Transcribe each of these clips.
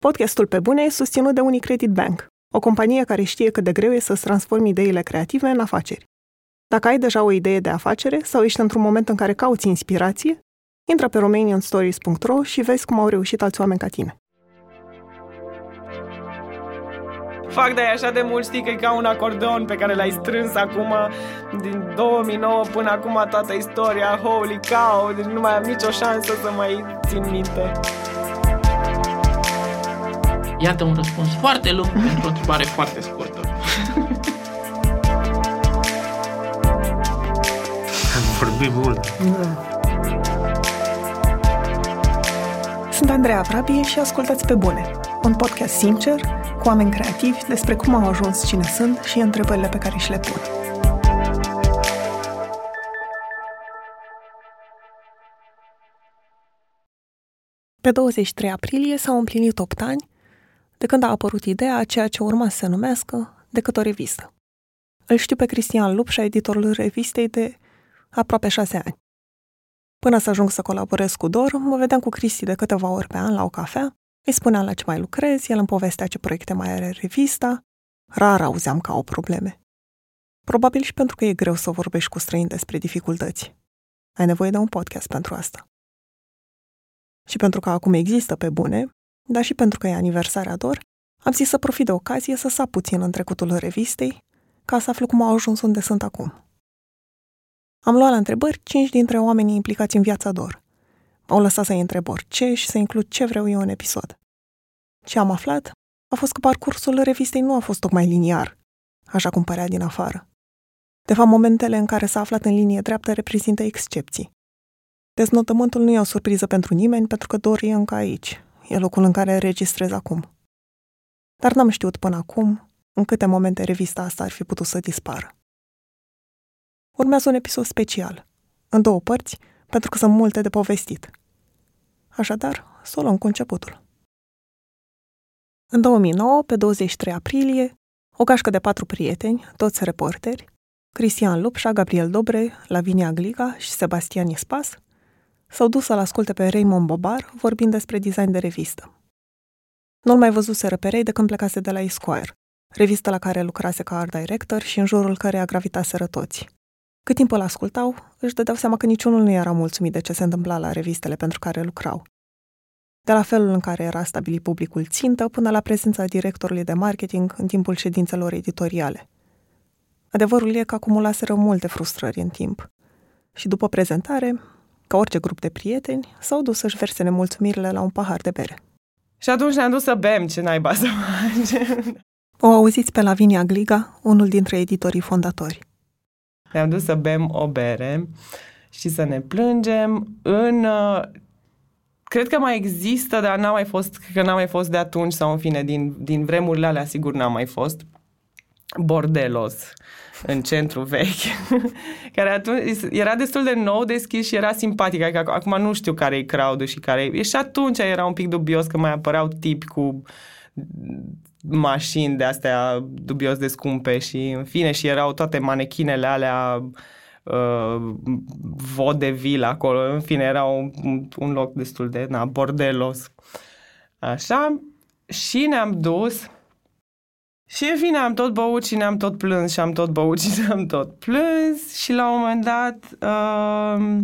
Podcastul Pe Bune e susținut de Unicredit Bank, o companie care știe cât de greu e să-ți transformi ideile creative în afaceri. Dacă ai deja o idee de afacere sau ești într-un moment în care cauți inspirație, intră pe romanianstories.ro și vezi cum au reușit alți oameni ca tine. Fac de așa de mult, știi că e ca un acordeon pe care l-ai strâns acum din 2009 până acum toată istoria, holy cow, deci nu mai am nicio șansă să mai țin minte. Iată un răspuns foarte lung pentru o întrebare foarte scurtă. Am vorbit mult. Sunt Andreea Vrabie și ascultați Pe Bune, un podcast sincer, cu oameni creativi despre cum au ajuns cine sunt și întrebările pe care și le pun. Pe 23 aprilie s-au împlinit 8 ani de când a apărut ideea a ceea ce urma să se numească decât o revistă. Îl știu pe Cristian Lupșa, editorul revistei, de aproape șase ani. Până să ajung să colaborez cu Dor, mă vedeam cu Cristi de câteva ori pe an la o cafea, îi spuneam la ce mai lucrez, el îmi povestea ce proiecte mai are revista, rar auzeam că au probleme. Probabil și pentru că e greu să vorbești cu străini despre dificultăți. Ai nevoie de un podcast pentru asta. Și pentru că acum există pe bune, dar și pentru că e aniversarea Dor, am zis să profit de ocazie să sap puțin în trecutul revistei, ca să aflu cum au ajuns unde sunt acum. Am luat la întrebări cinci dintre oamenii implicați în viața Dor. M-au lăsat să-i întreb orice și să includ ce vreau eu în episod. Ce am aflat a fost că parcursul revistei nu a fost tocmai liniar, așa cum părea din afară. De fapt, momentele în care s-a aflat în linie dreaptă reprezintă excepții. Deznotământul nu e o surpriză pentru nimeni, pentru că Dor e încă aici, E locul în care registrez acum. Dar n-am știut până acum în câte momente revista asta ar fi putut să dispară. Urmează un episod special, în două părți, pentru că sunt multe de povestit. Așadar, să o luăm cu începutul. În 2009, pe 23 aprilie, o gașcă de patru prieteni, toți reporteri, Cristian Lupșa, Gabriel Dobre, Lavinia Gliga și Sebastian Ispas, s-au dus să-l asculte pe Raymond Bobar vorbind despre design de revistă. Nu-l mai văzuseră pe Ray de când plecase de la Esquire, revistă la care lucrase ca art director și în jurul căreia gravitaseră toți. Cât timp îl ascultau, își dădeau seama că niciunul nu era mulțumit de ce se întâmpla la revistele pentru care lucrau. De la felul în care era stabilit publicul țintă până la prezența directorului de marketing în timpul ședințelor editoriale. Adevărul e că acumulaseră multe frustrări în timp. Și după prezentare, ca orice grup de prieteni, s-au dus să-și verse nemulțumirile la un pahar de bere. Și atunci ne-am dus să bem, ce naiba să facem. O auziți pe Lavinia Gliga, unul dintre editorii fondatori. Ne-am dus să bem o bere și să ne plângem în... Uh, cred că mai există, dar n-a mai fost, cred că n-a mai fost de atunci sau în fine, din, din vremurile alea, sigur n-a mai fost. Bordelos în centru vechi, care atunci era destul de nou deschis și era simpatic. Adică acum nu știu care e crowd și care e. Și atunci era un pic dubios că mai apăreau tipi cu mașini de astea dubios de scumpe și în fine și erau toate manechinele alea uh, vodevil acolo. În fine, era un, un loc destul de na, bordelos. Așa. Și ne-am dus și în fine am tot băut și ne-am tot plâns și am tot băut și ne-am tot plâns și la un moment dat uh,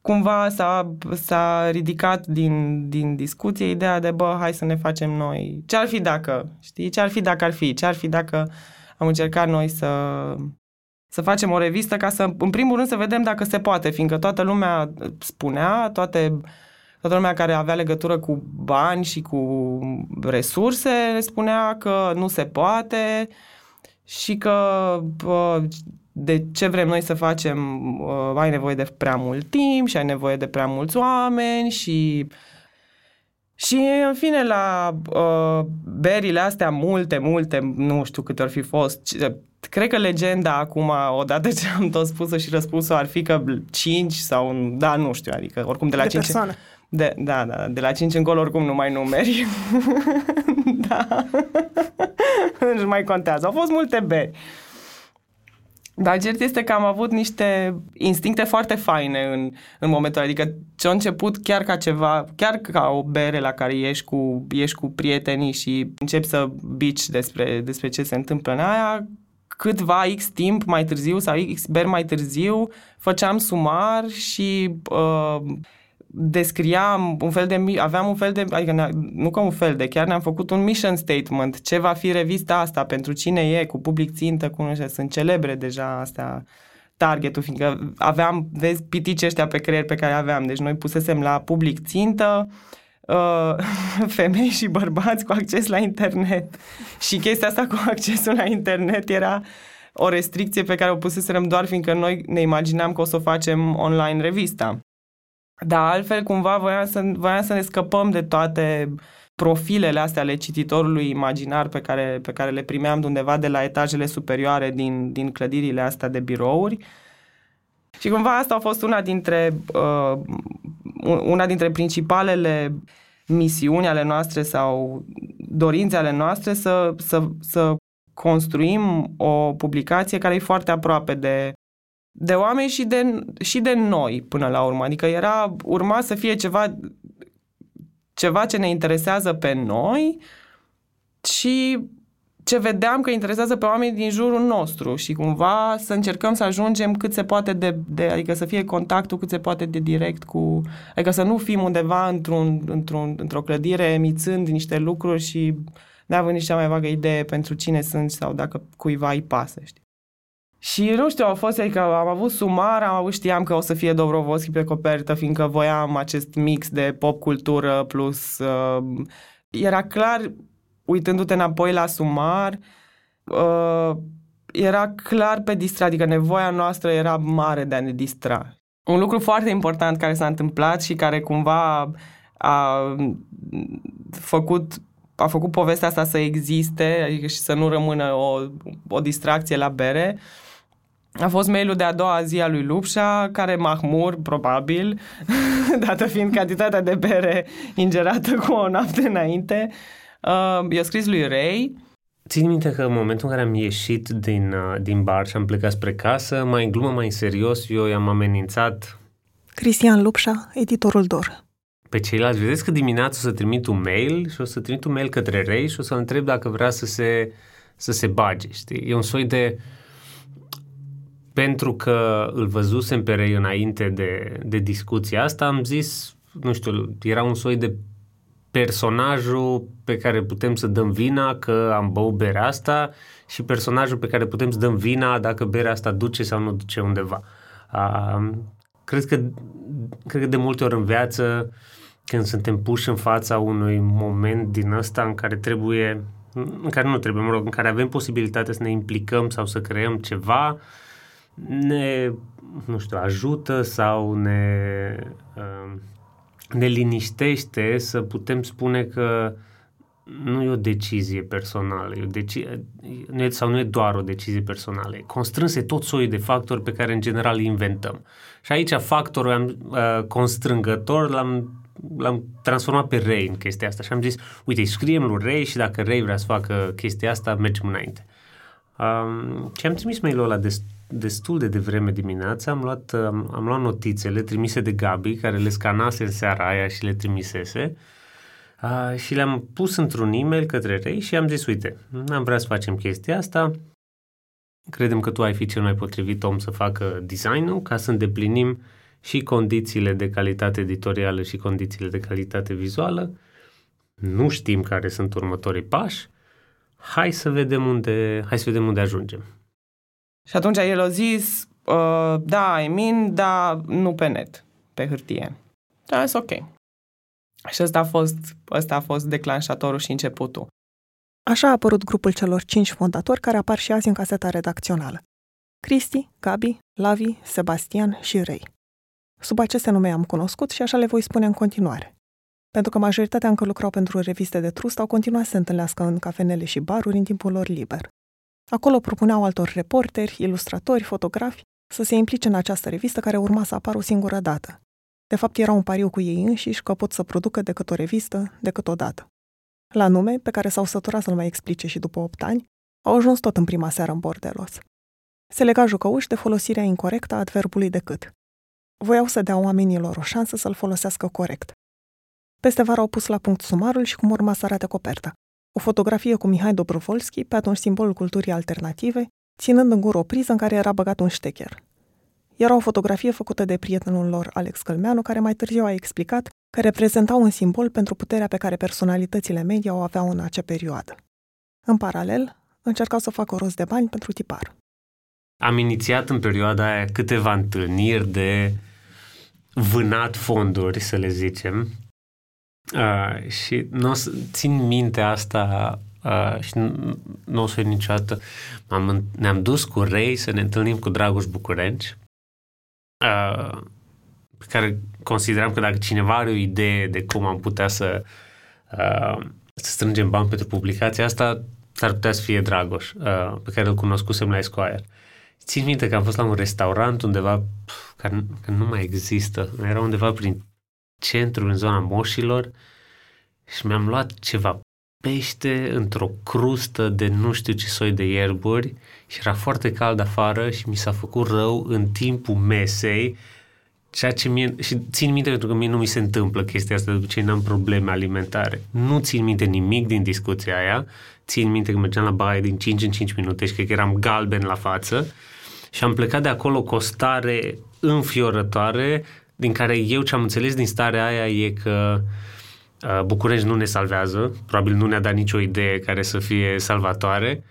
cumva s-a, s-a ridicat din, din discuție ideea de bă, hai să ne facem noi. Ce-ar fi dacă, știi? Ce-ar fi dacă ar fi? Ce-ar fi dacă am încercat noi să, să facem o revistă ca să, în primul rând, să vedem dacă se poate, fiindcă toată lumea spunea, toate uh, toată lumea care avea legătură cu bani și cu resurse spunea că nu se poate și că de ce vrem noi să facem, ai nevoie de prea mult timp și ai nevoie de prea mulți oameni și și, în fine, la uh, berile astea multe, multe, nu știu câte ori fi fost, cred că legenda acum, odată ce am tot spus-o și răspunsul ar fi că 5 sau, da, nu știu, adică oricum de la de 5... Persoane. De, da, da, de la 5 încolo oricum nu mai numeri. da. nu mai contează. Au fost multe beri. Dar cert este că am avut niște instincte foarte faine în, în momentul ăla. Adică ce a început chiar ca ceva, chiar ca o bere la care ieși cu, ieși cu prietenii și începi să bici despre, despre ce se întâmplă în aia, câtva X timp mai târziu sau X beri mai târziu, făceam sumar și uh, descriam un fel de, aveam un fel de, adică nu ca un fel de, chiar ne-am făcut un mission statement, ce va fi revista asta, pentru cine e, cu public țintă, cu nu știu, sunt celebre deja astea, targetul, fiindcă aveam, vezi, pitici ăștia pe creier pe care aveam, deci noi pusesem la public țintă, uh, femei și bărbați cu acces la internet și chestia asta cu accesul la internet era o restricție pe care o puseserăm doar fiindcă noi ne imaginam că o să o facem online revista. Dar altfel, cumva, voiam să, voiam să ne scăpăm de toate profilele astea ale cititorului imaginar pe care, pe care le primeam de undeva de la etajele superioare din, din clădirile astea de birouri. Și cumva asta a fost una dintre, uh, una dintre principalele misiuni ale noastre sau dorințe ale noastre să, să, să construim o publicație care e foarte aproape de de oameni și de, și de noi până la urmă. Adică era, urma să fie ceva, ceva ce ne interesează pe noi și ce vedeam că interesează pe oamenii din jurul nostru și cumva să încercăm să ajungem cât se poate de, de adică să fie contactul cât se poate de direct cu, adică să nu fim undeva într-un, într-un, într-o clădire emițând niște lucruri și neavând nici cea mai vagă idee pentru cine sunt sau dacă cuiva îi pasă, știi. Și nu știu, au fost, adică am avut sumar, am avut, știam că o să fie Dobrovolski pe copertă, fiindcă voiam acest mix de pop cultură plus... Uh, era clar, uitându-te înapoi la sumar, uh, era clar pe distra, adică nevoia noastră era mare de a ne distra. Un lucru foarte important care s-a întâmplat și care cumva a făcut a făcut povestea asta să existe adică și să nu rămână o, o distracție la bere, a fost mailul de a doua zi a lui Lupșa, care Mahmur, probabil, dată fiind cantitatea de bere ingerată cu o noapte înainte, uh, i-a scris lui Ray. Țin minte că în momentul în care am ieșit din, uh, din bar și am plecat spre casă, mai în glumă, mai în serios, eu i-am amenințat Cristian Lupșa, editorul Dor. Pe ceilalți, vedeți că dimineața o să trimit un mail și o să trimit un mail către Ray și o să întreb dacă vrea să se, să se bage, știi? E un soi de pentru că îl văzusem pe Ray înainte de, de discuția asta, am zis, nu știu, era un soi de personajul pe care putem să dăm vina că am băut berea asta și personajul pe care putem să dăm vina dacă berea asta duce sau nu duce undeva. Uh, cred, că, cred că de multe ori în viață, când suntem puși în fața unui moment din ăsta în care trebuie, în care nu trebuie, mă rog, în care avem posibilitatea să ne implicăm sau să creăm ceva, uh, ne, nu știu, ajută sau ne, uh, ne liniștește să putem spune că nu e o decizie personală, e o deci- nu e, sau nu e doar o decizie personală, e constrânse tot soiul de factori pe care în general îi inventăm. Și aici factorul uh, constrângător l-am, l-am transformat pe Ray în chestia asta și am zis, uite, scriem lui Ray și dacă Ray vrea să facă chestia asta, mergem înainte. Um, și am trimis mail-ul ăla de, destul de devreme dimineața, am luat, am, am luat notițele trimise de Gabi, care le scanase în seara aia și le trimisese, uh, și le-am pus într-un e-mail către Rei și am zis, uite, am vrea să facem chestia asta, credem că tu ai fi cel mai potrivit om să facă designul ca să îndeplinim și condițiile de calitate editorială și condițiile de calitate vizuală. Nu știm care sunt următorii pași, hai să vedem unde, hai să vedem unde ajungem. Și atunci el a zis, uh, da, I mean, dar nu pe net, pe hârtie. Da, e ok. Și ăsta a fost, ăsta a fost declanșatorul și începutul. Așa a apărut grupul celor cinci fondatori care apar și azi în caseta redacțională. Cristi, Gabi, Lavi, Sebastian și Rei. Sub aceste nume am cunoscut și așa le voi spune în continuare. Pentru că majoritatea încă lucrau pentru reviste de trust, au continuat să se întâlnească în cafenele și baruri în timpul lor liber. Acolo propuneau altor reporteri, ilustratori, fotografi să se implice în această revistă care urma să apară o singură dată. De fapt, era un pariu cu ei înșiși că pot să producă decât o revistă, decât o dată. La nume, pe care s-au săturat să-l mai explice și după opt ani, au ajuns tot în prima seară în Bordelos. Se lega jucăuși de folosirea incorrectă a adverbului decât. Voiau să dea oamenilor o șansă să-l folosească corect. Peste vară au pus la punct sumarul și cum urma să arate coperta. O fotografie cu Mihai Dobrovolski, pe atunci simbolul culturii alternative, ținând în gură o priză în care era băgat un ștecher. Era o fotografie făcută de prietenul lor, Alex Călmeanu, care mai târziu a explicat că reprezentau un simbol pentru puterea pe care personalitățile media o aveau în acea perioadă. În paralel, încercau să facă rost de bani pentru tipar. Am inițiat în perioada aia câteva întâlniri de vânat fonduri, să le zicem, uh, și nu o să țin minte asta uh, și nu, nu o să niciodată. am ne-am dus cu Rei să ne întâlnim cu Dragoș Bucurenci, uh, pe care consideram că dacă cineva are o idee de cum am putea să, uh, să strângem bani pentru publicația asta, s-ar putea să fie Dragoș, uh, pe care îl cunoscusem la Esquire. Țin minte că am fost la un restaurant undeva care, care nu mai există. Era undeva prin centru, în zona moșilor și mi-am luat ceva pește într-o crustă de nu știu ce soi de ierburi și era foarte cald afară și mi s-a făcut rău în timpul mesei Ceea ce mie, și țin minte pentru că mie nu mi se întâmplă chestia asta, după ce n-am probleme alimentare. Nu țin minte nimic din discuția aia, țin minte că mergeam la baie din 5 în 5 minute și că eram galben la față și am plecat de acolo cu o stare înfiorătoare, din care eu ce am înțeles din starea aia e că uh, București nu ne salvează, probabil nu ne-a dat nicio idee care să fie salvatoare,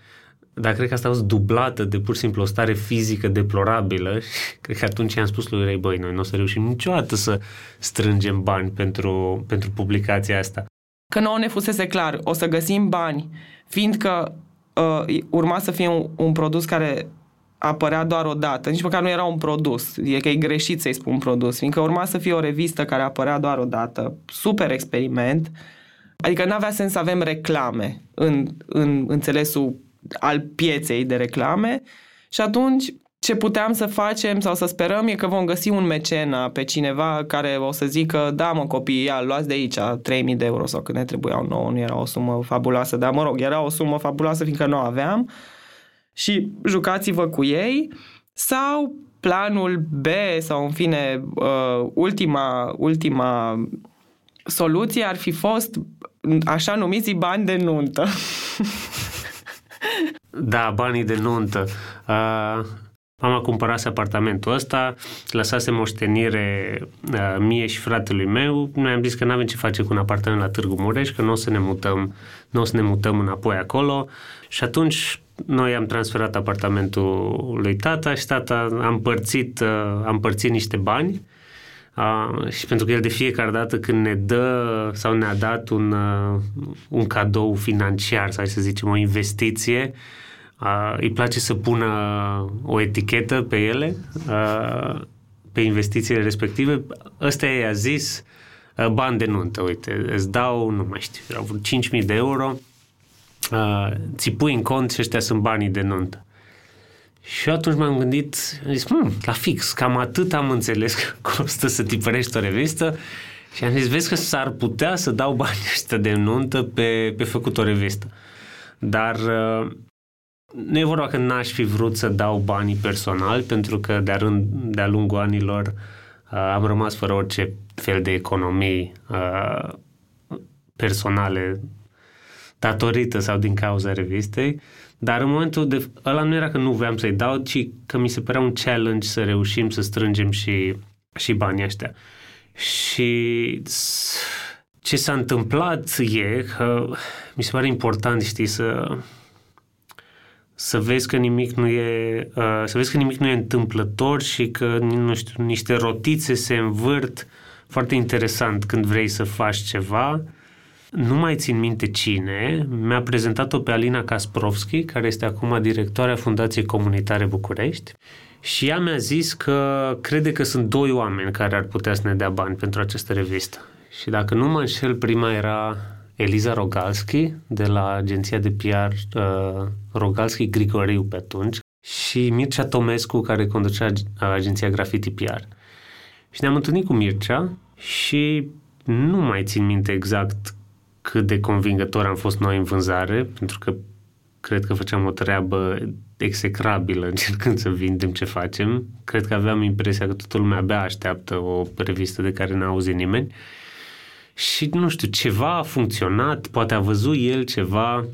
dar cred că asta a fost dublată de pur și simplu o stare fizică deplorabilă. Și cred că atunci i-am spus lui Ray, băi, noi nu o să reușim niciodată să strângem bani pentru, pentru publicația asta. Că nouă ne fusese clar, o să găsim bani, fiindcă uh, urma să fie un, un produs care apărea doar o dată, nici măcar nu era un produs, e că e greșit să-i spun produs, fiindcă urma să fie o revistă care apărea doar o dată, super experiment, adică n-avea sens să avem reclame în, în înțelesul al pieței de reclame. Și atunci ce puteam să facem sau să sperăm e că vom găsi un mecena pe cineva care o să zică da mă copii, ia, luați de aici 3000 de euro sau cât ne trebuiau nouă, nu era o sumă fabuloasă, dar mă rog, era o sumă fabuloasă fiindcă nu aveam și jucați-vă cu ei sau planul B sau în fine uh, ultima, ultima soluție ar fi fost așa numiți bani de nuntă. Da, banii de nuntă. Uh, mama cumpărase apartamentul ăsta, lăsase moștenire uh, mie și fratelui meu. Noi am zis că nu avem ce face cu un apartament la Târgu Mureș, că nu o să ne mutăm, nu o să ne mutăm înapoi acolo. Și atunci noi am transferat apartamentul lui tata și tata a împărțit, uh, a împărțit niște bani Uh, și pentru că el de fiecare dată când ne dă sau ne-a dat un, uh, un cadou financiar sau să zicem o investiție, uh, îi place să pună o etichetă pe ele, uh, pe investițiile respective. Ăsta i-a zis uh, bani de nuntă, uite, îți dau, nu mai știu, erau 5.000 de euro, uh, ți pui în cont și ăștia sunt banii de nuntă. Și atunci m-am gândit, am zis, hm, la fix, cam atât am înțeles că costă să tipărești o revistă și am zis, vezi că s-ar putea să dau banii ăștia de nuntă pe, pe făcut o revistă. Dar uh, nu e vorba că n-aș fi vrut să dau banii personal, pentru că de-a, rând, de-a lungul anilor uh, am rămas fără orice fel de economii uh, personale datorită sau din cauza revistei. Dar în momentul de... ăla nu era că nu voiam să-i dau, ci că mi se părea un challenge să reușim să strângem și, și banii ăștia. Și ce s-a întâmplat e că mi se pare important, știi, să să vezi că nimic nu e uh, să vezi că nimic nu e întâmplător și că, nu știu, niște rotițe se învârt foarte interesant când vrei să faci ceva nu mai țin minte cine, mi-a prezentat-o pe Alina Kasprovski, care este acum directoarea Fundației Comunitare București, și ea mi-a zis că crede că sunt doi oameni care ar putea să ne dea bani pentru această revistă. Și dacă nu mă înșel, prima era Eliza Rogalski, de la agenția de PR uh, Rogalski Grigoriu pe atunci, și Mircea Tomescu, care conducea agenția Graffiti PR. Și ne-am întâlnit cu Mircea și nu mai țin minte exact cât de convingător am fost noi în vânzare, pentru că cred că făceam o treabă execrabilă încercând să vindem ce facem. Cred că aveam impresia că toată lumea abia așteaptă o revistă de care n-a auzit nimeni. Și, nu știu, ceva a funcționat, poate a văzut el ceva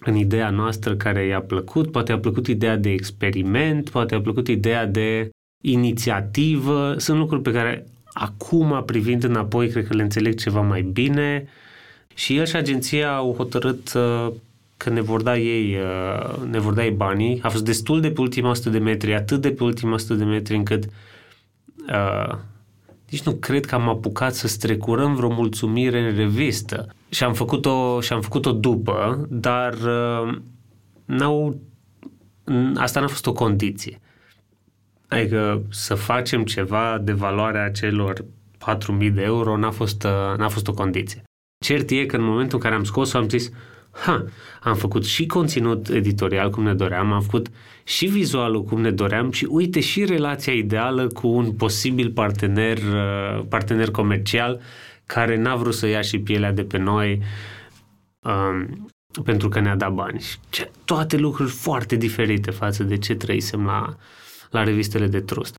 în ideea noastră care i-a plăcut, poate a plăcut ideea de experiment, poate a plăcut ideea de inițiativă. Sunt lucruri pe care acum, privind înapoi, cred că le înțeleg ceva mai bine. Și el și agenția au hotărât uh, că ne vor da ei, uh, ne vor da ei banii. A fost destul de pe ultima 100 de metri, atât de pe ultima 100 de metri încât uh, nici nu cred că am apucat să strecurăm vreo mulțumire în revistă. Și am făcut-o, și am făcut-o după, dar uh, n-au, asta n-a fost o condiție. Adică să facem ceva de valoarea celor 4.000 de euro n-a fost, uh, n-a fost o condiție. Cert e că în momentul în care am scos-o am zis, ha, am făcut și conținut editorial cum ne doream, am făcut și vizualul cum ne doream și uite și relația ideală cu un posibil partener, uh, partener comercial care n-a vrut să ia și pielea de pe noi um, pentru că ne-a dat bani. Ce, toate lucruri foarte diferite față de ce trăisem la, la revistele de trust.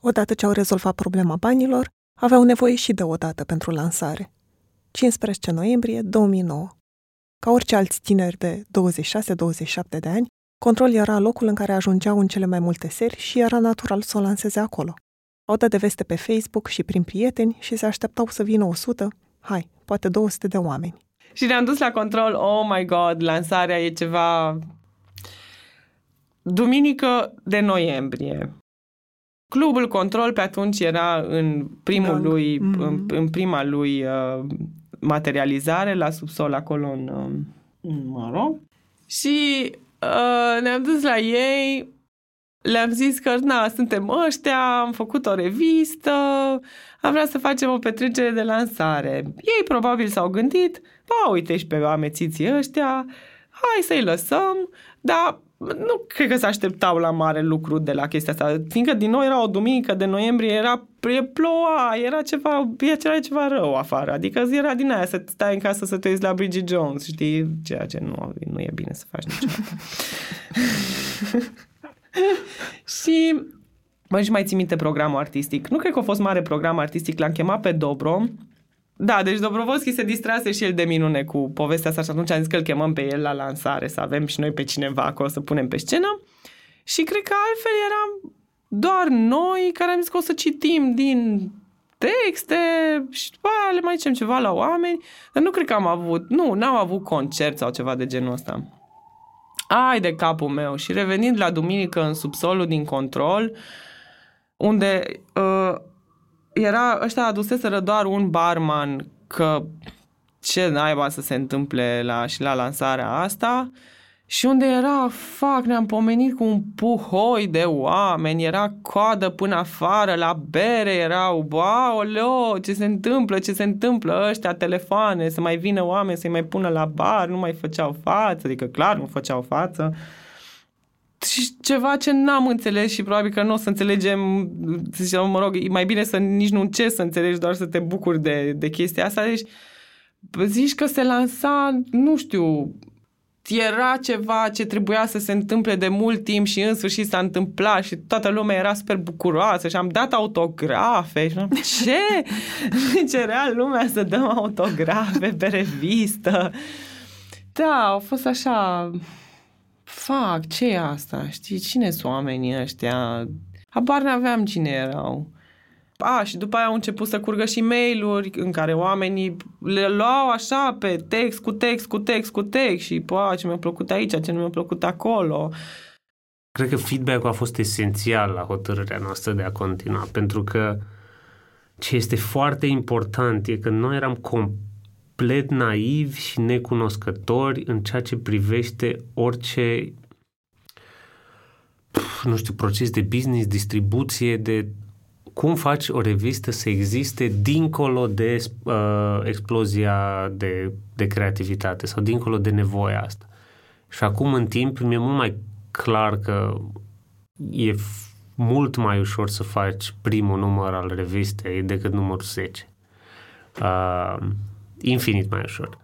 Odată ce au rezolvat problema banilor, aveau nevoie și de o dată pentru lansare. 15 noiembrie 2009. Ca orice alți tineri de 26-27 de ani, Control era locul în care ajungeau în cele mai multe seri și era natural să o lanseze acolo. Au dat de veste pe Facebook și prin prieteni și se așteptau să vină 100, hai, poate 200 de oameni. Și ne-am dus la control, oh my god, lansarea e ceva... Duminică de noiembrie. Clubul Control pe atunci era în primul Gang. lui, Mhm. în, în prima lui uh, materializare la subsol acolo în, uh, în Maro. Și uh, ne-am dus la ei, le-am zis că, na, suntem ăștia, am făcut o revistă, am vrea să facem o petrecere de lansare. Ei probabil s-au gândit, ba, uite și pe amețiții ăștia, hai să-i lăsăm, dar nu cred că se așteptau la mare lucru de la chestia asta, fiindcă din nou era o duminică de noiembrie, era e ploua, era ceva, era ceva rău afară, adică era din aia să stai în casă să te uiți la Bridget Jones, știi, ceea ce nu, nu e bine să faci niciodată. și Mă, și mai țin minte programul artistic. Nu cred că a fost mare program artistic, l-am chemat pe Dobro. Da, deci Dobrovolski se distrase și el de minune cu povestea asta și atunci am zis că îl chemăm pe el la lansare, să avem și noi pe cineva acolo să punem pe scenă. Și cred că altfel eram doar noi care am zis că o să citim din texte și după aia le mai zicem ceva la oameni, dar nu cred că am avut, nu, n-am avut concert sau ceva de genul ăsta. Ai de capul meu și revenind la duminică în subsolul din control, unde uh, era, ăștia aduseseră doar un barman că ce naiba să se întâmple la, și la lansarea asta. Și unde era, fac, ne-am pomenit cu un puhoi de oameni, era coadă până afară, la bere erau, aoleo, ce se întâmplă, ce se întâmplă, ăștia telefoane, să mai vină oameni să-i mai pună la bar, nu mai făceau față, adică clar nu făceau față. și ceva ce n-am înțeles și probabil că nu o să înțelegem, să zicem, mă rog, e mai bine să nici nu încerci să înțelegi, doar să te bucuri de, de chestia asta. Deci zici că se lansa, nu știu, era ceva ce trebuia să se întâmple de mult timp și în sfârșit s-a întâmplat și toată lumea era super bucuroasă și am dat autografe și am, ce? Cerea lumea să dăm autografe pe revistă. Da, au fost așa fac, ce e asta? Știi, cine sunt oamenii ăștia? Habar n-aveam cine erau. A, și după aia au început să curgă și mail-uri în care oamenii le luau așa pe text, cu text, cu text, cu text și, pă, ce mi-a plăcut aici, ce nu mi-a plăcut acolo. Cred că feedback-ul a fost esențial la hotărârea noastră de a continua, pentru că ce este foarte important e că noi eram complet naivi și necunoscători în ceea ce privește orice nu știu, proces de business, distribuție, de cum faci o revistă să existe dincolo de uh, explozia de, de creativitate sau dincolo de nevoia asta. Și acum, în timp, mi-e mult mai clar că e f- mult mai ușor să faci primul număr al revistei decât numărul 10. Uh, infinit mai ușor.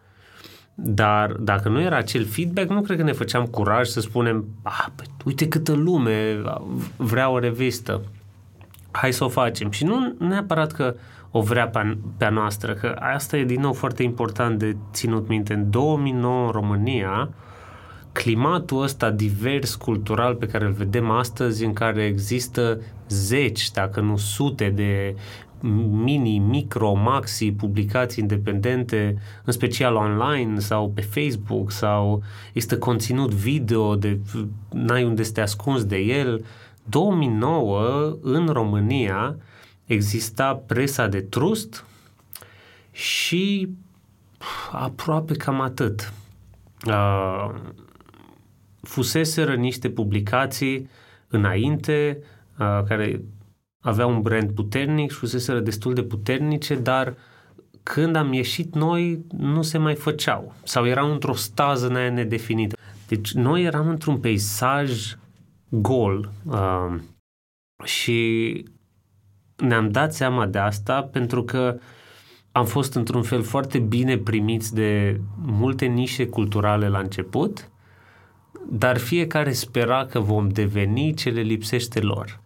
Dar dacă nu era acel feedback, nu cred că ne făceam curaj să spunem, ah, păi, uite câtă lume vrea o revistă, hai să o facem. Și nu neapărat că o vrea pe, pe a noastră, că asta e din nou foarte important de ținut minte. În 2009 în România, climatul ăsta divers cultural pe care îl vedem astăzi, în care există zeci, dacă nu sute de mini, micro, maxi publicații independente, în special online sau pe Facebook sau este conținut video de n-ai unde să te ascunzi de el. 2009 în România exista presa de trust și aproape cam atât. Uh, fuseseră niște publicații înainte uh, care aveau un brand puternic și fuseseră destul de puternice, dar când am ieșit noi nu se mai făceau sau erau într-o stază nedefinită. Deci noi eram într-un peisaj gol uh, și ne-am dat seama de asta pentru că am fost într-un fel foarte bine primiți de multe nișe culturale la început, dar fiecare spera că vom deveni ce le lipsește lor.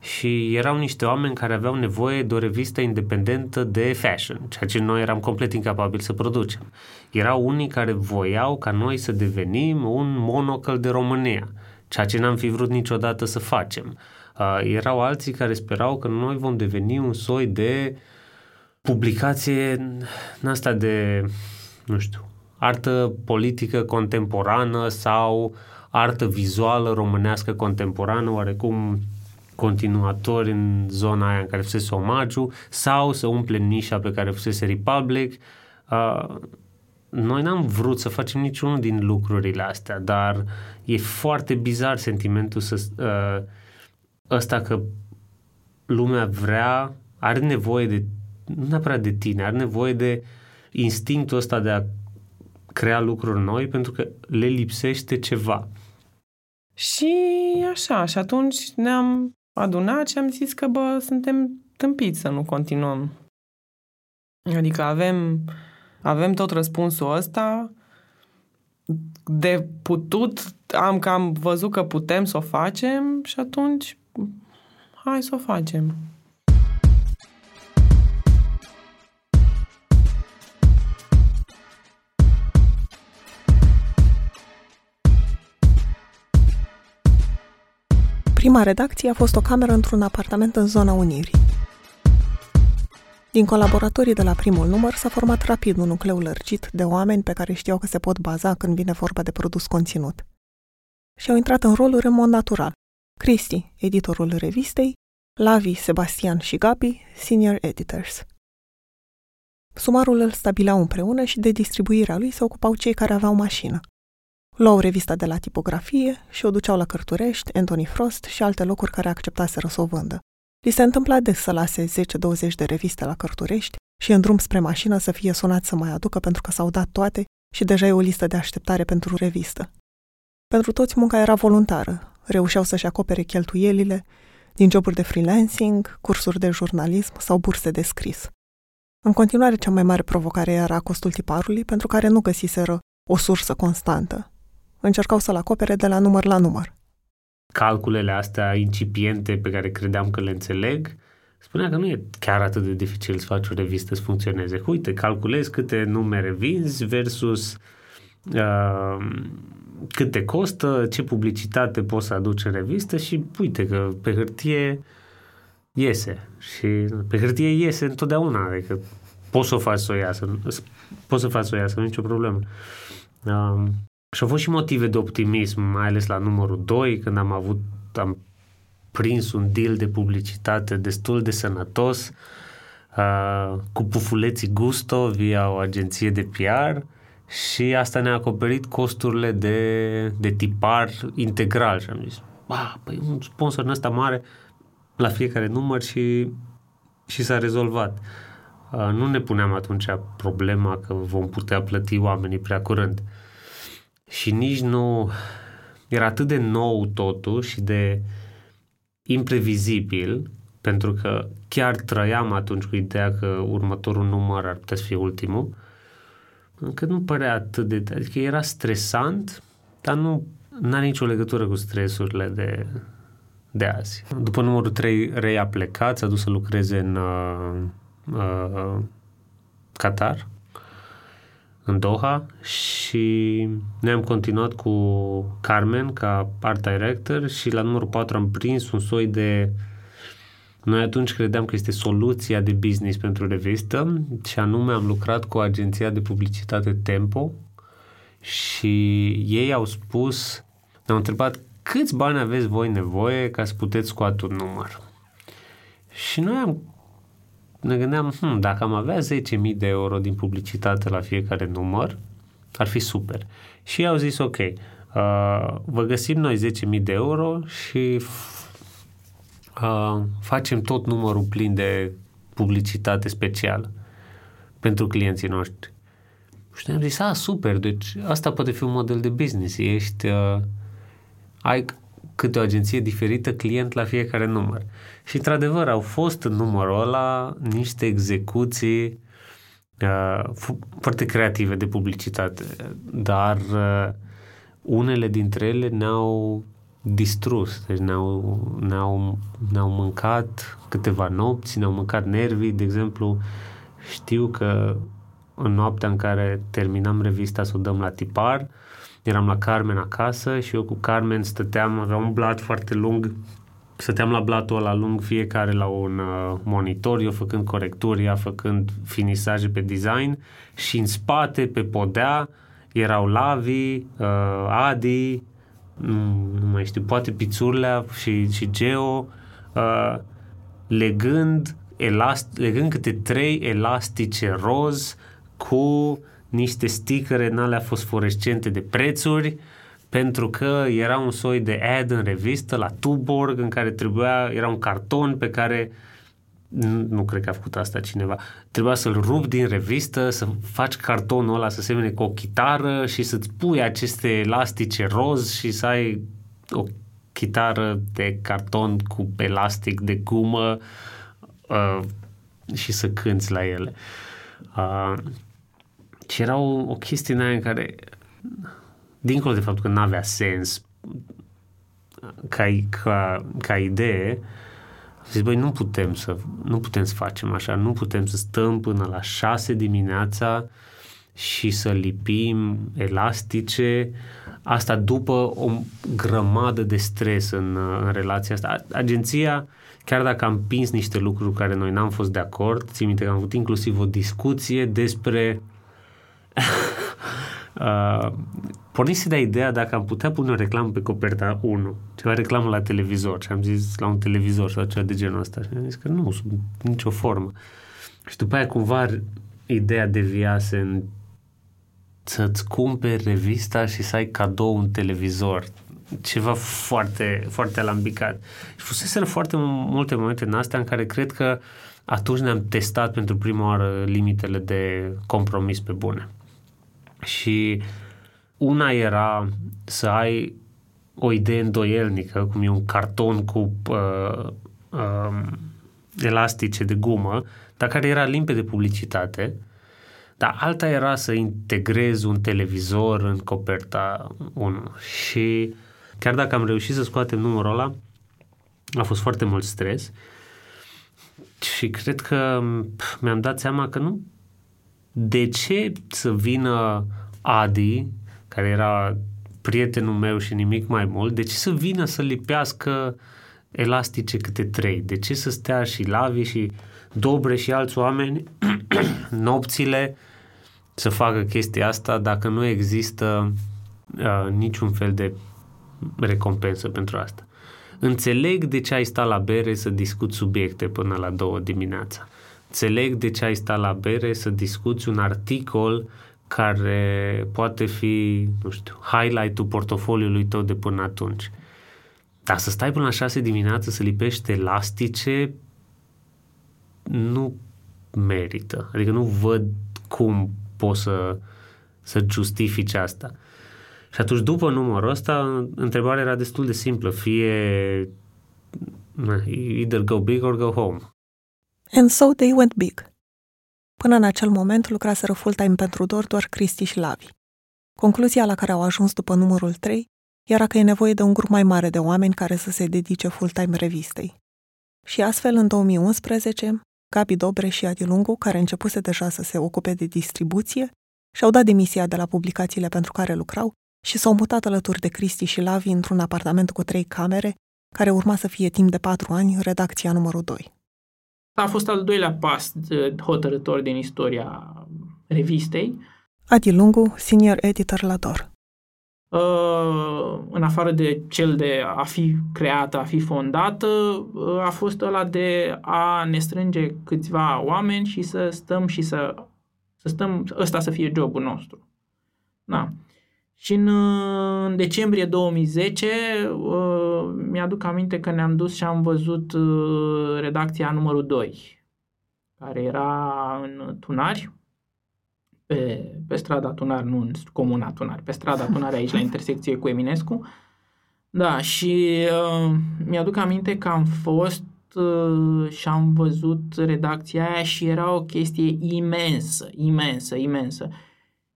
Și erau niște oameni care aveau nevoie de o revistă independentă de fashion, ceea ce noi eram complet incapabili să producem. Erau unii care voiau ca noi să devenim un monocle de România, ceea ce n-am fi vrut niciodată să facem. Uh, erau alții care sperau că noi vom deveni un soi de publicație în asta de, nu știu, artă politică contemporană sau artă vizuală românească contemporană, oarecum continuatori în zona aia în care fusese omagiu sau să umplem nișa pe care fusese Republic. Uh, noi n-am vrut să facem niciunul din lucrurile astea, dar e foarte bizar sentimentul să, uh, ăsta că lumea vrea, are nevoie de, nu neapărat de tine, are nevoie de instinctul ăsta de a crea lucruri noi pentru că le lipsește ceva. Și așa, și atunci ne-am adunat și am zis că, bă, suntem tâmpiți să nu continuăm. Adică avem, avem tot răspunsul ăsta, de putut, am cam văzut că putem să o facem și atunci hai să o facem. Prima redacție a fost o cameră într-un apartament în zona Unirii. Din colaboratorii de la primul număr s-a format rapid un nucleu lărgit de oameni pe care știau că se pot baza când vine vorba de produs conținut. Și au intrat în roluri în mod natural. Cristi, editorul revistei, Lavi, Sebastian și Gabi, senior editors. Sumarul îl stabileau împreună și de distribuirea lui se ocupau cei care aveau mașină. Luau revista de la tipografie și o duceau la Cărturești, Anthony Frost și alte locuri care acceptaseră să o vândă. Li se întâmpla des să lase 10-20 de reviste la Cărturești și în drum spre mașină să fie sunat să mai aducă pentru că s-au dat toate și deja e o listă de așteptare pentru revistă. Pentru toți munca era voluntară, reușeau să-și acopere cheltuielile din joburi de freelancing, cursuri de jurnalism sau burse de scris. În continuare, cea mai mare provocare era costul tiparului, pentru care nu găsiseră o sursă constantă încercau să-l acopere de la număr la număr. Calculele astea incipiente pe care credeam că le înțeleg, spunea că nu e chiar atât de dificil să faci o revistă să funcționeze. Uite, calculezi câte numere vinzi versus uh, cât te costă, ce publicitate poți să aduci în revistă și uite că pe hârtie iese. Și pe hârtie iese întotdeauna, adică poți să o faci să o iasă, poți să faci să o iasă, nicio problemă. Uh, și au fost și motive de optimism, mai ales la numărul 2, când am avut, am prins un deal de publicitate destul de sănătos uh, cu pufuleții Gusto via o agenție de PR și asta ne-a acoperit costurile de, de tipar integral și am zis, ba, păi un sponsor în ăsta mare la fiecare număr și, și s-a rezolvat. Uh, nu ne puneam atunci problema că vom putea plăti oamenii prea curând. Uh, și nici nu era atât de nou totul și de imprevizibil, pentru că chiar trăiam atunci cu ideea că următorul număr ar putea să fie ultimul, încă nu părea atât de... Adică era stresant, dar nu are nicio legătură cu stresurile de, de azi. După numărul 3, Rei a plecat, s-a dus să lucreze în uh, uh, Qatar, în Doha și ne am continuat cu Carmen ca art director și la numărul 4 am prins un soi de noi atunci credeam că este soluția de business pentru revistă și anume am lucrat cu agenția de publicitate Tempo și ei au spus, ne-au întrebat câți bani aveți voi nevoie ca să puteți scoate un număr. Și noi am, ne gândeam, hm, dacă am avea 10.000 de euro din publicitate la fiecare număr, ar fi super. Și ei au zis, ok, uh, vă găsim noi 10.000 de euro și uh, facem tot numărul plin de publicitate specială pentru clienții noștri. Și ne-am zis, a, super, deci asta poate fi un model de business. Ești, uh, ai câte o agenție diferită, client la fiecare număr. Și, într-adevăr, au fost în numărul ăla niște execuții uh, foarte creative de publicitate, dar uh, unele dintre ele ne-au distrus, deci ne-au, ne-au, ne-au mâncat câteva nopți, ne-au mâncat nervii, de exemplu, știu că în noaptea în care terminam revista să o dăm la tipar, eram la Carmen acasă și eu cu Carmen stăteam, aveam un blat foarte lung, stăteam la blatul ăla lung fiecare la un uh, monitor, eu făcând corecturi, ea făcând finisaje pe design și în spate, pe podea, erau Lavi, uh, Adi, nu, nu mai știu, poate Pițurlea și, și Geo, uh, legând, elast, legând câte trei elastice roz cu niște sticăre în alea fosforescente de prețuri, pentru că era un soi de ad în revistă la Tuborg în care trebuia, era un carton pe care nu, nu cred că a făcut asta cineva. Trebuia să-l rup din revistă, să faci cartonul ăla să semene cu o chitară și să-ți pui aceste elastice roz și să ai o chitară de carton cu elastic de gumă uh, și să cânți la ele. Uh, și era o, o chestie în aia în care, dincolo de faptul că nu avea sens ca, ca, ca idee, zis, băi, nu putem să, nu putem să facem așa, nu putem să stăm până la șase dimineața și să lipim elastice, asta după o grămadă de stres în, în relația asta. Agenția, chiar dacă am pins niște lucruri care noi n-am fost de acord, țin minte că am avut inclusiv o discuție despre uh, pornise de ideea dacă am putea pune o reclamă pe coperta 1, ceva reclamă la televizor și am zis la un televizor sau ceva de genul ăsta și am zis că nu, sub nicio formă. Și după aia cumva ideea deviase în să-ți cumperi revista și să ai cadou un televizor. Ceva foarte, foarte alambicat. Și fuseseră foarte multe momente în astea în care cred că atunci ne-am testat pentru prima oară limitele de compromis pe bune. Și una era să ai o idee îndoielnică, cum e un carton cu uh, uh, elastice de gumă, dar care era limpede de publicitate, dar alta era să integrezi un televizor în coperta 1. Și chiar dacă am reușit să scoatem numărul ăla, a fost foarte mult stres și cred că mi-am dat seama că nu de ce să vină Adi, care era prietenul meu și nimic mai mult, de ce să vină să lipească elastice câte trei? De ce să stea și Lavi și Dobre și alți oameni nopțile să facă chestia asta dacă nu există uh, niciun fel de recompensă pentru asta? Înțeleg de ce ai stat la bere să discuți subiecte până la două dimineața. Înțeleg de ce ai stat la bere să discuți un articol care poate fi, nu știu, highlight-ul portofoliului tău de până atunci. Dar să stai până la șase dimineața să lipești elastice, nu merită. Adică nu văd cum poți să, să justifici asta. Și atunci, după numărul ăsta, întrebarea era destul de simplă. Fie either go big or go home. And so they went big. Până în acel moment lucraseră full-time pentru DOR doar Cristi și Lavi. Concluzia la care au ajuns după numărul 3 era că e nevoie de un grup mai mare de oameni care să se dedice full-time revistei. Și astfel, în 2011, Gabi Dobre și Adi Lungu, care începuse deja să se ocupe de distribuție, și-au dat demisia de la publicațiile pentru care lucrau și s-au mutat alături de Cristi și Lavi într-un apartament cu trei camere, care urma să fie timp de patru ani redacția numărul 2. A fost al doilea pas hotărător din istoria revistei. Adi Lungu, senior editor la DOR. Uh, în afară de cel de a fi creată, a fi fondată, uh, a fost ăla de a ne strânge câțiva oameni și să stăm și să, să stăm, ăsta să fie jobul nostru. Da. Și în, în decembrie 2010 uh, mi-aduc aminte că ne-am dus și am văzut uh, redacția numărul 2, care era în Tunari, pe, pe strada Tunari, nu în comuna Tunari, pe strada Tunari aici la intersecție cu Eminescu. Da, și uh, mi-aduc aminte că am fost uh, și am văzut redacția aia și era o chestie imensă, imensă, imensă.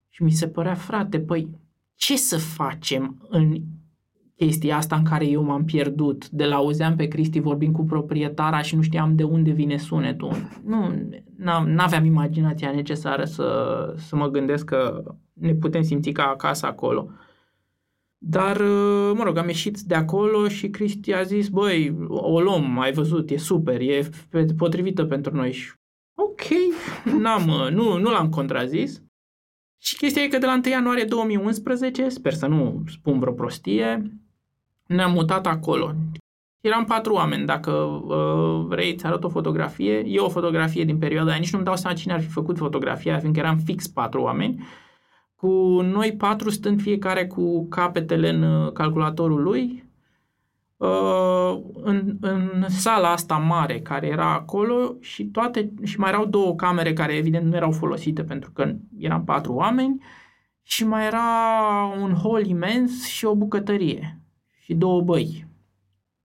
Și mi se părea, frate, păi ce să facem în chestia asta în care eu m-am pierdut. De la auzeam pe Cristi vorbind cu proprietara și nu știam de unde vine sunetul. Nu, n-aveam imaginația necesară să, să mă gândesc că ne putem simți ca acasă acolo. Dar, mă rog, am ieșit de acolo și Cristi a zis, băi, o luăm, ai văzut, e super, e potrivită pentru noi. Și, ok, n-am, nu, nu l-am contrazis. Și chestia e că de la 1 ianuarie 2011, sper să nu spun vreo prostie, ne-am mutat acolo. Eram patru oameni, dacă uh, vrei, îți arăt o fotografie. E o fotografie din perioada aia, nici nu-mi dau seama cine ar fi făcut fotografia, fiindcă eram fix patru oameni, cu noi patru stând fiecare cu capetele în uh, calculatorul lui, uh, în, în sala asta mare care era acolo și toate și mai erau două camere care evident nu erau folosite pentru că eram patru oameni și mai era un hol imens și o bucătărie și două băi.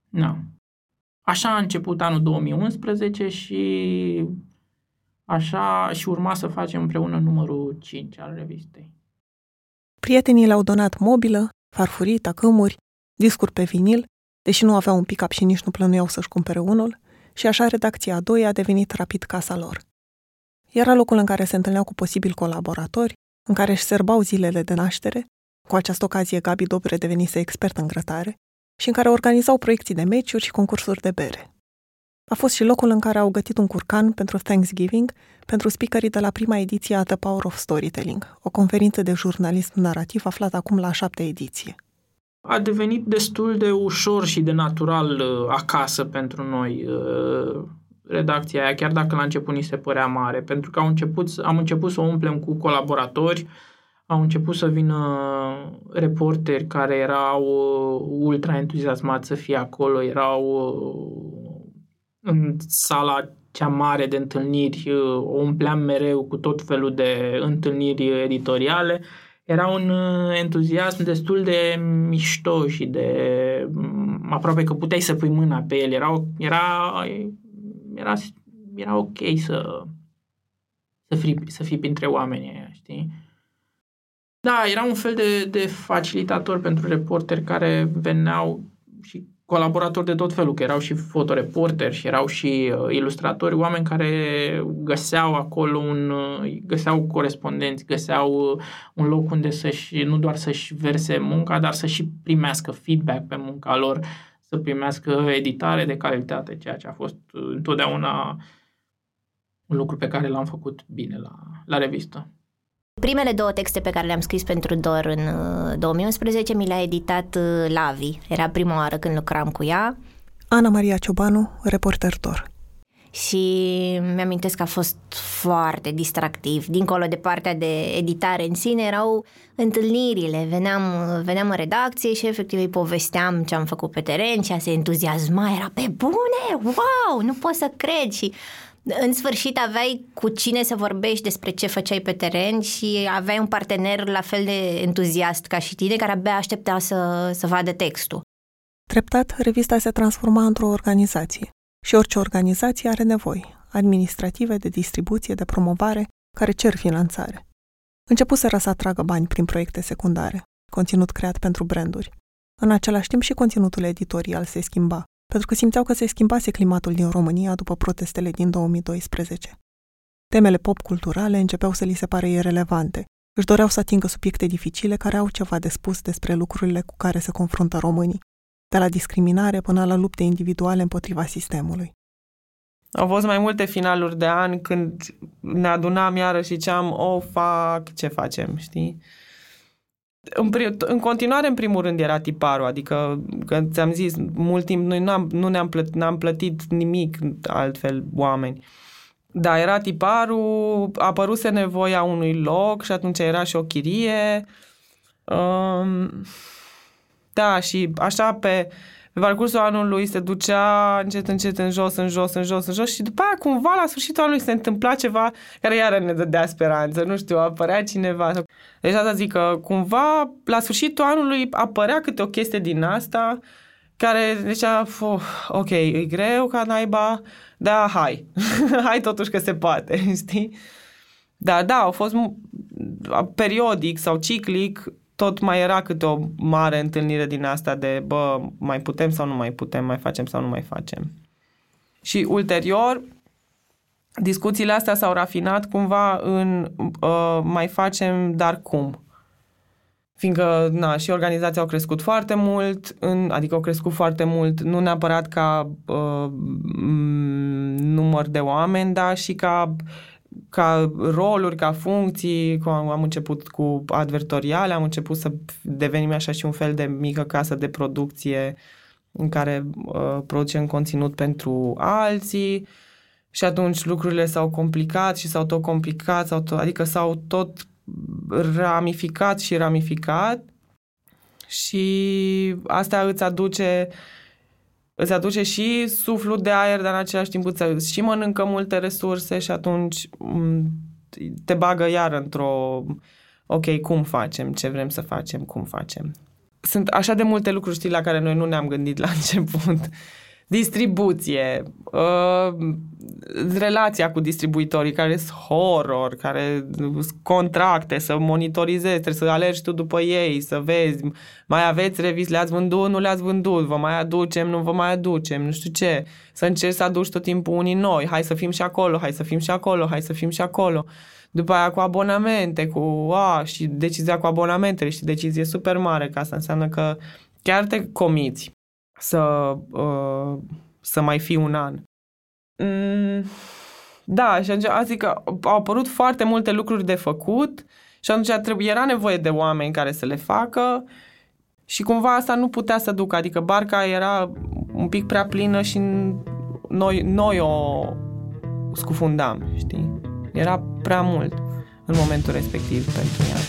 Da. Așa a început anul 2011 și așa și urma să facem împreună numărul 5 al revistei. Prietenii le-au donat mobilă, farfurii, tacâmuri, discuri pe vinil, deși nu aveau un pick-up și nici nu plănuiau să-și cumpere unul, și așa redacția a doua a devenit rapid casa lor. Era locul în care se întâlneau cu posibili colaboratori, în care își serbau zilele de naștere cu această ocazie, Gabi Dobre devenise expert în grătare și în care organizau proiecții de meciuri și concursuri de bere. A fost și locul în care au gătit un curcan pentru Thanksgiving pentru speakerii de la prima ediție a The Power of Storytelling, o conferință de jurnalism narrativ aflată acum la șapte ediție. A devenit destul de ușor și de natural uh, acasă pentru noi uh, redacția aia, chiar dacă la început ni se părea mare, pentru că au început, am început să o umplem cu colaboratori, au început să vină reporteri care erau uh, ultra entuziasmați să fie acolo, erau uh, în sala cea mare de întâlniri, uh, o umpleam mereu cu tot felul de întâlniri editoriale. Era un entuziasm destul de mișto și de mm, aproape că puteai să pui mâna pe el. Era, era, era, era ok să, să, fii, să fii printre oamenii aia, știi? Da, era un fel de, de facilitator pentru reporteri care veneau și colaboratori de tot felul, că erau și fotoreporteri și erau și uh, ilustratori, oameni care găseau acolo un, uh, găseau corespondenți, găseau uh, un loc unde să-și, nu doar să-și verse munca, dar să-și primească feedback pe munca lor, să primească editare de calitate, ceea ce a fost uh, întotdeauna un lucru pe care l-am făcut bine la, la revistă. Primele două texte pe care le-am scris pentru Dor în 2011 uh, mi le-a editat uh, Lavi. Era prima oară când lucram cu ea. Ana Maria Ciobanu, reporter Dor. Și mi-amintesc că a fost foarte distractiv. Dincolo de partea de editare în sine, erau întâlnirile. Veneam, veneam în redacție și efectiv îi povesteam ce am făcut pe teren și a se entuziasma. Era pe bune! Wow! Nu pot să cred! Și în sfârșit aveai cu cine să vorbești despre ce făceai pe teren și aveai un partener la fel de entuziast ca și tine care abia aștepta să, să vadă textul. Treptat, revista se transforma într-o organizație. Și orice organizație are nevoi. administrative, de distribuție, de promovare, care cer finanțare. Începuseră să atragă bani prin proiecte secundare, conținut creat pentru branduri. În același timp și conținutul editorial se schimba, pentru că simțeau că se schimbase climatul din România după protestele din 2012. Temele pop-culturale începeau să li se pare irelevante. Își doreau să atingă subiecte dificile care au ceva de spus despre lucrurile cu care se confruntă românii, de la discriminare până la lupte individuale împotriva sistemului. Au fost mai multe finaluri de an când ne adunam iară și ziceam, o, oh, fac, ce facem, știi? În, în continuare, în primul rând, era tiparul, adică, că ți-am zis, mult timp noi n-am, nu ne-am plătit, n-am plătit nimic altfel oameni. Da, era tiparul, apăruse nevoia unui loc și atunci era și o chirie. Um, da, și așa pe, pe parcursul anului se ducea încet, încet în jos, în jos, în jos, în jos și după aia cumva la sfârșitul anului se întâmpla ceva care iară ne dădea speranță, nu știu, apărea cineva. Deci asta zic că cumva la sfârșitul anului apărea câte o chestie din asta care zicea, ok, e greu ca naiba, da, hai, hai totuși că se poate, știi? Da, da, au fost periodic sau ciclic, tot mai era câte o mare întâlnire din asta de, bă, mai putem sau nu mai putem, mai facem sau nu mai facem. Și ulterior, discuțiile astea s-au rafinat cumva în uh, mai facem, dar cum? fiindcă na, și organizația au crescut foarte mult, în, adică au crescut foarte mult, nu neapărat ca uh, număr de oameni, dar și ca, ca roluri, ca funcții, cum am început cu advertoriale, am început să devenim așa și un fel de mică casă de producție în care uh, producem conținut pentru alții și atunci lucrurile s-au complicat și s-au tot complicat, s-au tot, adică s-au tot ramificat și ramificat. Și asta îți aduce îți aduce și suflul de aer, dar în același timp îți și mănâncă multe resurse și atunci te bagă iar într-o ok, cum facem, ce vrem să facem, cum facem. Sunt așa de multe lucruri, știi, la care noi nu ne-am gândit la început distribuție, uh, relația cu distribuitorii care sunt horror, care sunt contracte, să monitorizezi, trebuie să alergi tu după ei, să vezi, mai aveți revis, le-ați vândut, nu le-ați vândut, vă mai aducem, nu vă mai aducem, nu știu ce, să încerci să aduci tot timpul unii noi, hai să fim și acolo, hai să fim și acolo, hai să fim și acolo. După aia cu abonamente, cu a, și decizia cu abonamentele și decizie super mare, că asta înseamnă că chiar te comiți să, uh, să mai fii un an. Mm, da, și atunci zic că au apărut foarte multe lucruri de făcut și atunci trebuie, era nevoie de oameni care să le facă și cumva asta nu putea să ducă, adică barca era un pic prea plină și noi, noi o scufundam, știi? Era prea mult în momentul respectiv pentru ea.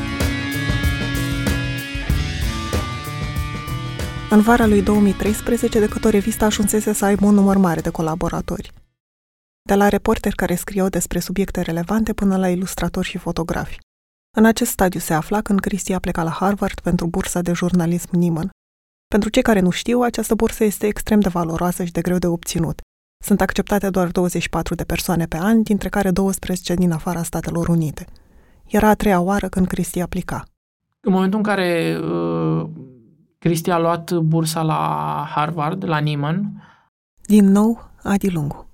În vara lui 2013, de cât o revistă ajunsese să aibă un număr mare de colaboratori. De la reporteri care scriau despre subiecte relevante până la ilustratori și fotografi. În acest stadiu se afla când Cristi a plecat la Harvard pentru bursa de jurnalism Nieman. Pentru cei care nu știu, această bursă este extrem de valoroasă și de greu de obținut. Sunt acceptate doar 24 de persoane pe an, dintre care 12 din afara Statelor Unite. Era a treia oară când Cristi aplica. În momentul în care uh, Cristi a luat bursa la Harvard, la Nieman. Din nou, Adi Lungu.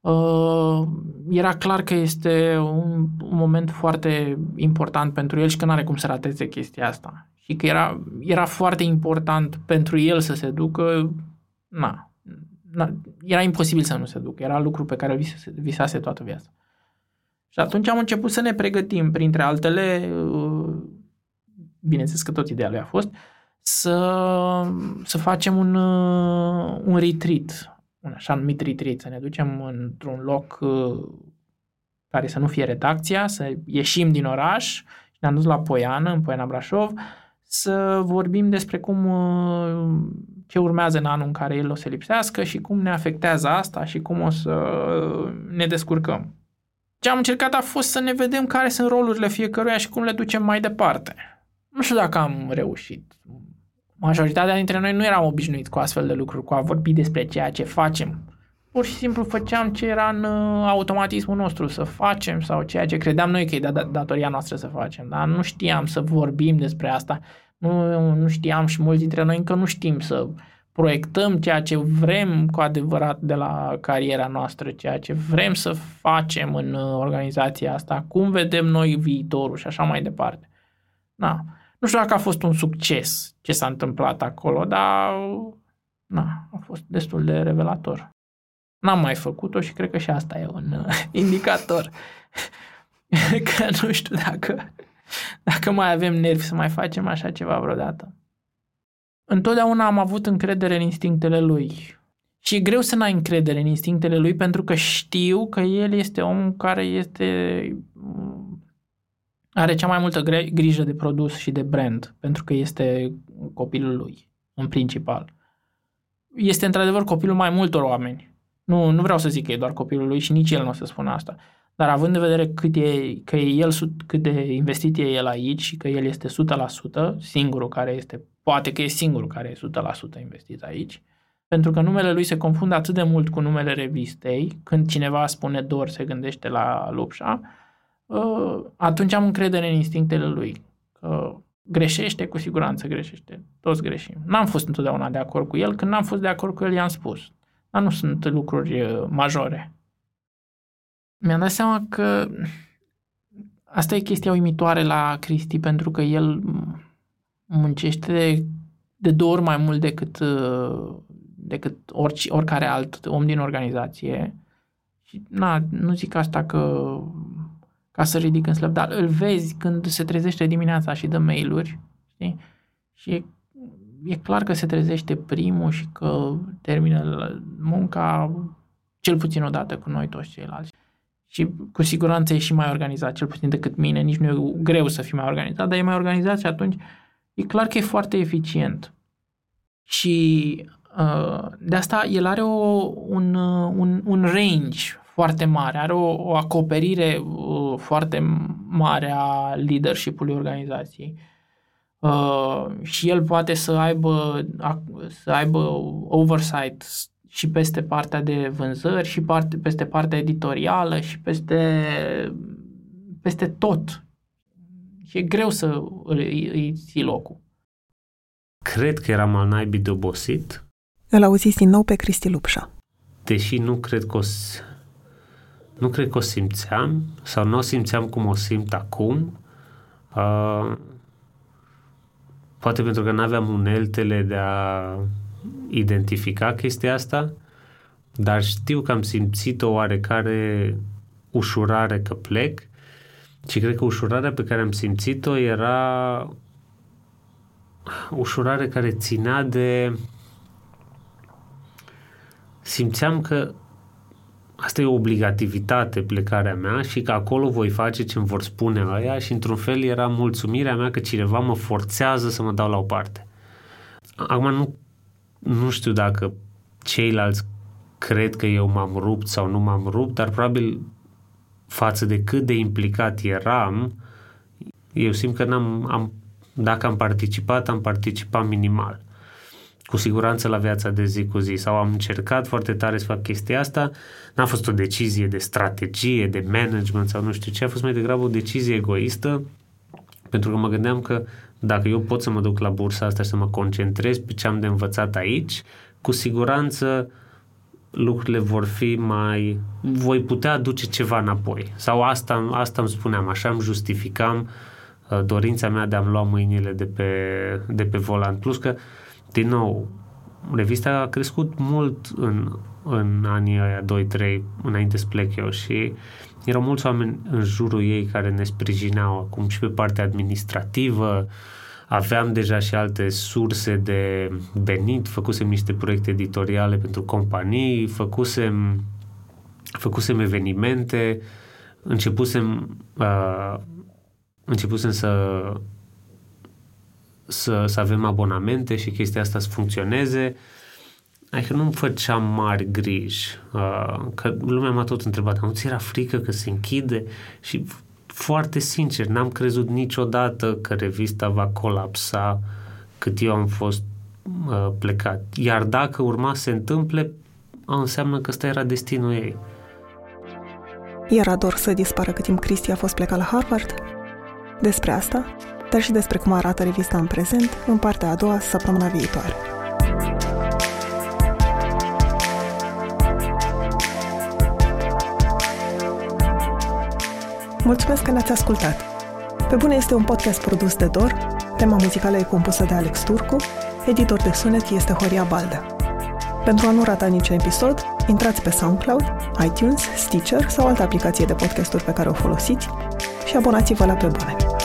Uh, era clar că este un, un moment foarte important pentru el și că nu are cum să rateze chestia asta. Și că era, era foarte important pentru el să se ducă, na, na, era imposibil să nu se ducă. Era lucru pe care visase, visase toată viața. Și atunci am început să ne pregătim, printre altele, uh, bineînțeles că tot ideea lui a fost, uh, să, să facem un, uh, un retreat un așa numit retreat, să ne ducem într-un loc uh, care să nu fie redacția, să ieșim din oraș și ne-am dus la Poiană, în Poiana Brașov, să vorbim despre cum uh, ce urmează în anul în care el o să lipsească și cum ne afectează asta și cum o să ne descurcăm. Ce am încercat a fost să ne vedem care sunt rolurile fiecăruia și cum le ducem mai departe. Nu știu dacă am reușit. Majoritatea dintre noi nu eram obișnuiți cu astfel de lucruri, cu a vorbi despre ceea ce facem. Pur și simplu făceam ce era în uh, automatismul nostru să facem sau ceea ce credeam noi că e da- datoria noastră să facem, dar nu știam să vorbim despre asta. Nu, nu știam și mulți dintre noi încă nu știm să proiectăm ceea ce vrem cu adevărat de la cariera noastră, ceea ce vrem să facem în uh, organizația asta, cum vedem noi viitorul și așa mai departe. Na. Nu știu dacă a fost un succes ce s-a întâmplat acolo, dar na, a fost destul de revelator. N-am mai făcut-o și cred că și asta e un uh, indicator. că nu știu dacă, dacă mai avem nervi să mai facem așa ceva vreodată. Întotdeauna am avut încredere în instinctele lui. Și e greu să n-ai încredere în instinctele lui pentru că știu că el este omul care este are cea mai multă grijă de produs și de brand, pentru că este copilul lui, în principal. Este într-adevăr copilul mai multor oameni. Nu, nu vreau să zic că e doar copilul lui și nici el nu o să spună asta. Dar având în vedere cât, e, că e el, cât de investit e el aici și că el este 100%, singurul care este, poate că e singurul care e 100% investit aici, pentru că numele lui se confundă atât de mult cu numele revistei, când cineva spune Dor se gândește la Lupșa, uh, atunci am încredere în instinctele lui. Că greșește, cu siguranță greșește. Toți greșim. N-am fost întotdeauna de acord cu el. Când n-am fost de acord cu el, i-am spus. Dar nu sunt lucruri uh, majore. Mi-am dat seama că asta e chestia uimitoare la Cristi, pentru că el muncește de, de două ori mai mult decât, uh, decât orice, oricare alt om din organizație. Și na, nu zic asta că ca să ridic în slăb, dar îl vezi când se trezește dimineața și dă mail-uri, știi? Și e, e clar că se trezește primul și că termină munca cel puțin odată cu noi toți ceilalți. Și cu siguranță e și mai organizat, cel puțin decât mine, nici nu e greu să fii mai organizat, dar e mai organizat și atunci e clar că e foarte eficient. Și uh, de asta el are o, un, uh, un, un range foarte mare, are o, o acoperire uh, foarte mare a leadership-ului organizației. Uh, și el poate să aibă, să aibă oversight și peste partea de vânzări și parte, peste partea editorială și peste, peste tot. Și e greu să îi, îi ții locul. Cred că eram al naibii de obosit. Îl auziți din nou pe Cristi Lupșa. Deși nu cred că o, nu cred că o simțeam sau nu o simțeam cum o simt acum. Uh, poate pentru că nu aveam uneltele de a identifica chestia asta, dar știu că am simțit o oarecare ușurare că plec și cred că ușurarea pe care am simțit-o era ușurare care ținea de simțeam că asta e o obligativitate plecarea mea și că acolo voi face ce îmi vor spune aia și într-un fel era mulțumirea mea că cineva mă forțează să mă dau la o parte. Acum nu nu știu dacă ceilalți cred că eu m-am rupt sau nu m-am rupt, dar probabil față de cât de implicat eram, eu simt că n-am, am, dacă am participat, am participat minimal. Cu siguranță la viața de zi cu zi sau am încercat foarte tare să fac chestia asta, n-a fost o decizie de strategie, de management sau nu știu ce, a fost mai degrabă o decizie egoistă pentru că mă gândeam că dacă eu pot să mă duc la bursa asta și să mă concentrez pe ce am de învățat aici, cu siguranță lucrurile vor fi mai... voi putea aduce ceva înapoi. Sau asta, asta îmi spuneam, așa îmi justificam uh, dorința mea de a-mi lua mâinile de pe, de pe volan. Plus că, din nou, revista a crescut mult în, în anii aia 2-3 înainte să plec eu și erau mulți oameni în jurul ei care ne sprijineau acum și pe partea administrativă, aveam deja și alte surse de venit, făcusem niște proiecte editoriale pentru companii, făcusem, făcusem evenimente, începusem, uh, începusem să, să, să avem abonamente și chestia asta să funcționeze. Adică nu-mi făceam mari griji, uh, că lumea m-a tot întrebat, nu ți era frică că se închide? Și foarte sincer, n-am crezut niciodată că revista va colapsa cât eu am fost uh, plecat. Iar dacă urma să se întâmple, înseamnă că ăsta era destinul ei. Era dor să dispară cât timp Cristi a fost plecat la Harvard? Despre asta, dar și despre cum arată revista în prezent, în partea a doua săptămâna viitoare. Mulțumesc că ne-ați ascultat! Pe bune este un podcast produs de Dor, tema muzicală e compusă de Alex Turcu, editor de sunet este Horia Balda. Pentru a nu rata niciun episod, intrați pe SoundCloud, iTunes, Stitcher sau altă aplicație de podcasturi pe care o folosiți și abonați-vă la Pe Bune.